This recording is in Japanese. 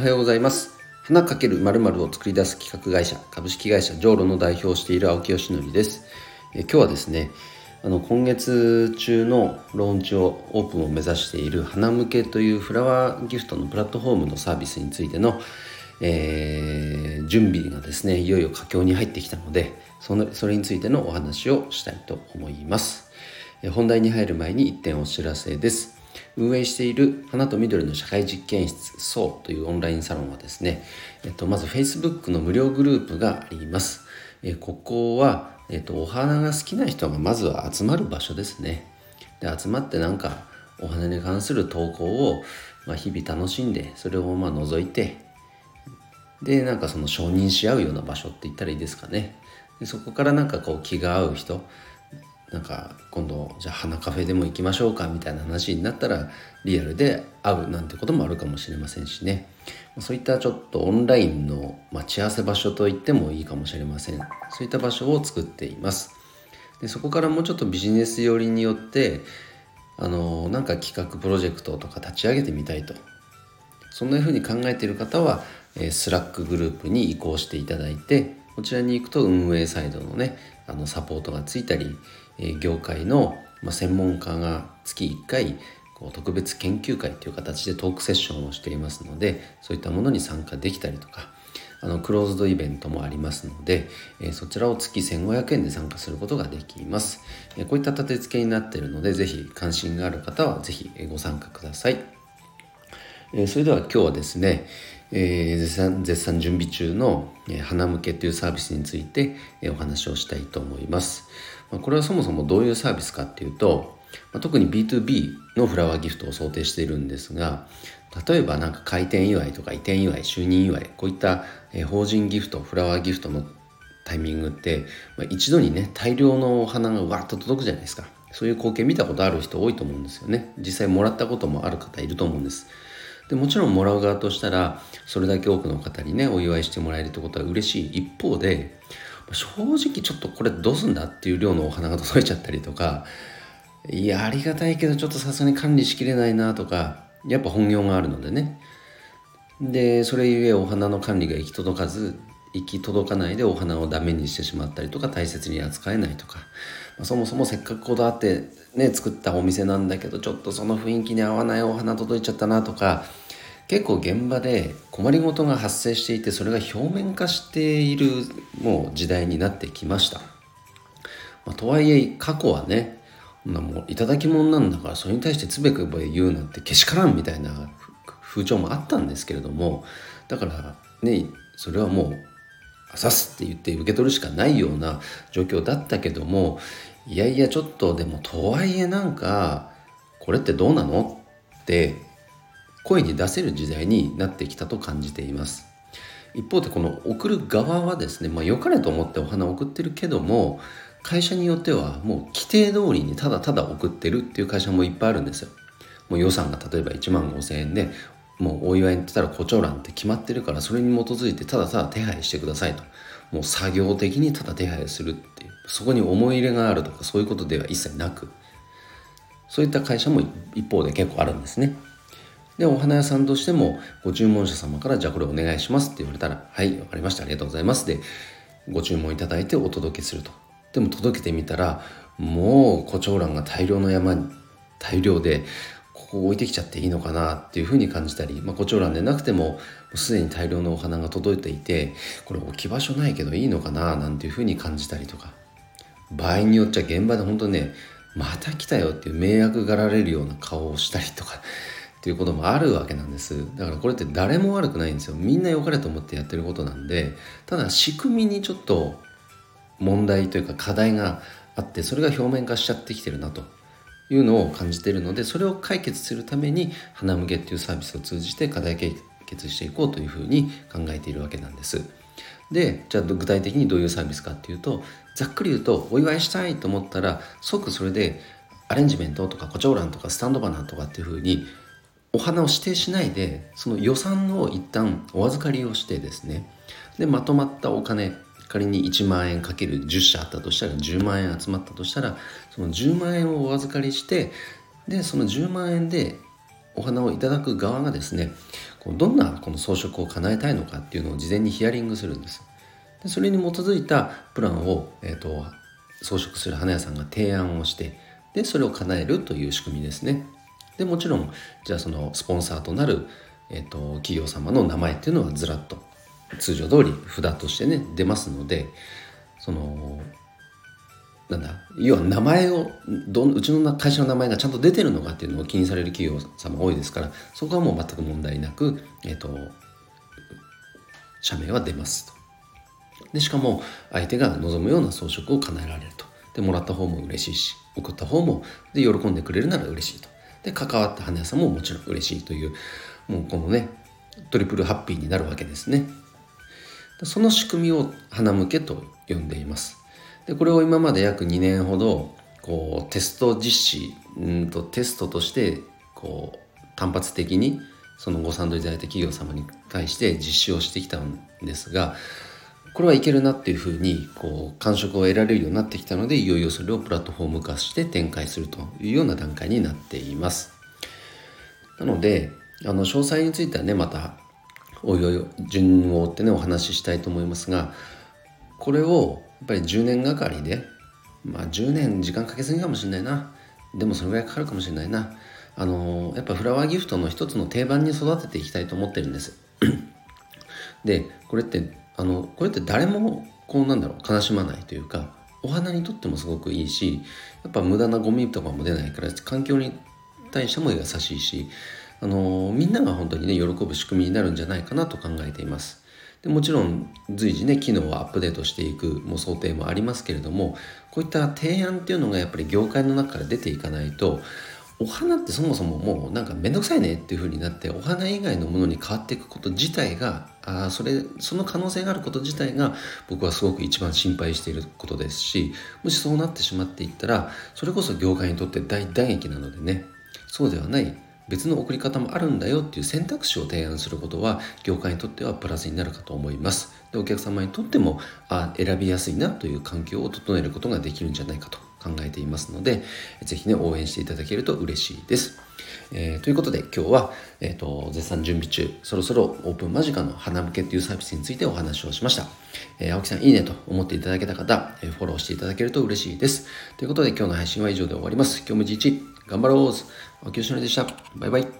おはようございます。花かけるまるを作り出す企画会社株式会社ジョーロの代表をしている青木よしのりです。え今日はですねあの今月中のローンチをオープンを目指している花向けというフラワーギフトのプラットフォームのサービスについての、えー、準備がですねいよいよ佳境に入ってきたのでそのそれについてのお話をしたいと思います。本題に入る前に1点お知らせです。運営している花と緑の社会実験室 SO というオンラインサロンはですね、えっと、まず Facebook の無料グループがあります。えここは、えっと、お花が好きな人がまずは集まる場所ですね。で集まってなんかお花に関する投稿を、まあ、日々楽しんでそれをまあ覗いてでなんかその承認し合うような場所って言ったらいいですかね。でそこからなんかこう気が合う人なんか今度じゃあ花カフェでも行きましょうかみたいな話になったらリアルで会うなんてこともあるかもしれませんしね。そういったちょっとオンラインの待ち合わせ場所と言ってもいいかもしれません。そういった場所を作っています。でそこからもうちょっとビジネス寄りによってあのなんか企画プロジェクトとか立ち上げてみたいと。そんな風に考えている方は、え Slack グループに移行していただいてこちらに行くと運営サイドのねあのサポートがついたり、業界の、専門家が月1回特別研究会という形でトークセッションをしていますのでそういったものに参加できたりとかあのクローズドイベントもありますので、えそちらを月1500円で参加することができます、えこういった立て付けになっているのでぜひ関心がある方はぜひご参加ください、えそれでは今日はですね、え、絶賛絶賛準備中の、花向けというサービスについて、お話をしたいと思います。ま、これはそもそもどういうサービスかっていうと、ま、特に B2B のフラワーギフトを想定しているんですが例えばなんか開店祝いとか移転祝い就任祝いこういった、法人ギフトフラワーギフトのタイミングって、まあ、一度にね大量のお花がわっと届くじゃないですか。そういう光景見たことある人多いと思うんですよね。実際もらったこともある方いると思うんです。でもちろんもらう側としたらそれだけ多くの方にねお祝いしてもらえるってことは嬉しい一方で正直ちょっとこれどうすんだっていう量のお花が届いちゃったりとかいやありがたいけどちょっとさすがに管理しきれないなとかやっぱ本業があるのでね。でそれゆえお花の管理が行き届かず行き届かないでお花をダメにしてしまったりとか大切に扱えないとか、まあ、そもそもせっかくこだわってね作ったお店なんだけどちょっとその雰囲気に合わないお花届いちゃったなとか結構現場で困りごとが発生していてそれが表面化しているもう時代になってきました、まあ、とはいえ過去はねもういただき物なんだからそれに対してつべこべ言うなんてけしからんみたいな風潮もあったんですけれどもだからねそれはもう「あさす」って言って受け取るしかないような状況だったけどもいやいやちょっとでもとはいえなんかこれってどうなのって声に出せる時代になってきたと感じています。一方でこの送る側はですね、まあ、良かれと思ってお花を送ってるけども会社によってはもう規定通りにただただ送ってるっていう会社もいっぱいあるんですよ。もう予算が例えば1万5000円でもうお祝いに行ったら胡蝶蘭って決まってるからそれに基づいてただただ手配してくださいと。もう作業的にただ手配するっていうそこに思い入れがあるとかそういうことでは一切なくそういった会社も一方で結構あるんですね。で、お花屋さんとしても、ご注文者様から、じゃあこれお願いしますって言われたら、はい、わかりました、ありがとうございます。で、ご注文いただいてお届けすると。でも届けてみたら、もう、胡蝶蘭が大量の山に、大量で、ここ置いてきちゃっていいのかなっていうふうに感じたり、まあ、胡蝶蘭でなくても、もうすでに大量のお花が届いていて、これ置き場所ないけどいいのかななんていうふうに感じたりとか、場合によっちゃ現場で本当ね、また来たよっていう迷惑がられるような顔をしたりとかっていうこともあるわけなんです。だからこれって誰も悪くないんですよ。みんな良かれと思ってやってることなんでただ仕組みにちょっと問題というか課題があってそれが表面化しちゃってきてるなと。いうのを感じているのでそれを解決するために花向けっていうサービスを通じて課題解決していこうというふうに考えているわけなんです。でじゃあ具体的にどういうサービスかっていうとざっくり言うとお祝いしたいと思ったら即それでアレンジメントとか胡蝶蘭とかスタンドバナーとかっていうふうにお花を指定しないでその予算を一旦お預かりをしてですね。でまとまったお金仮に1万円かける10社あったとしたら10万円集まったとしたらその10万円をお預かりしてでその10万円でお花をいただく側がですねどんなこの装飾を叶えたいのかっていうのを事前にヒアリングするんです。でそれに基づいたプランを、えーと、装飾する花屋さんが提案をしてでそれを叶えるという仕組みですね。でもちろんじゃあそのスポンサーとなる、えーと、企業様の名前っていうのはずらっと通常通り札としてね出ますのでそのなんだ要は名前をどうちの会社の名前がちゃんと出てるのかっていうのを気にされる企業様多いですからそこはもう全く問題なく、えーと、社名は出ますと。でしかも相手が望むような装飾を叶えられると。でもらった方も嬉しいし送った方もで喜んでくれるなら嬉しいと。で関わった花屋さんももちろん嬉しいというもうこのねトリプルハッピーになるわけですね。その仕組みを花向けと呼んでいます。でこれを今まで約2年ほどこうテスト実施うんとテストとしてこう単発的にそのご賛同いただいた企業様に対して実施をしてきたんですがこれはいけるなっていうふうにこう感触を得られるようになってきたのでいよいよそれをプラットフォーム化して展開するというような段階になっています。なのであの詳細についてはねまたおいおい順を追ってねお話ししたいと思いますがこれをやっぱり10年がかりでまあ10年時間かけすぎかもしれないな。でもそれぐらいかかるかもしれないな。あのやっぱフラワーギフトの一つの定番に育てていきたいと思ってるんです。でこれってあのこれって誰もこうなんだろう悲しまないというかお花にとってもすごくいいしやっぱ無駄なゴミとかも出ないから環境に対しても優しいしあのみんなが本当にね喜ぶ仕組みになるんじゃないかなと考えています。でもちろん随時ね機能をアップデートしていくも想定もありますけれどもこういった提案っていうのがやっぱり業界の中から出ていかないとお花ってそもそももうなんか面倒くさいねっていう風になってお花以外のものに変わっていくこと自体があそれその可能性があること自体が僕はすごく一番心配していることですしもしそうなってしまっていったらそれこそ業界にとって大打撃なのでねそうではない別の送り方もあるんだよっていう選択肢を提案することは業界にとってはプラスになるかと思います。でお客様にとってもあ選びやすいなという環境を整えることができるんじゃないかと。考えていますのでぜひね応援していただけると嬉しいです。えー、ということで今日は、えーと、絶賛準備中そろそろオープン間近の花向けというサービスについてお話をしました、えー、青木さんいいねと思っていただけた方、えー、フォローしていただけると嬉しいです。ということで今日の配信は以上で終わります。今日も一日頑張ろう。青木よしのりでした。バイバイ。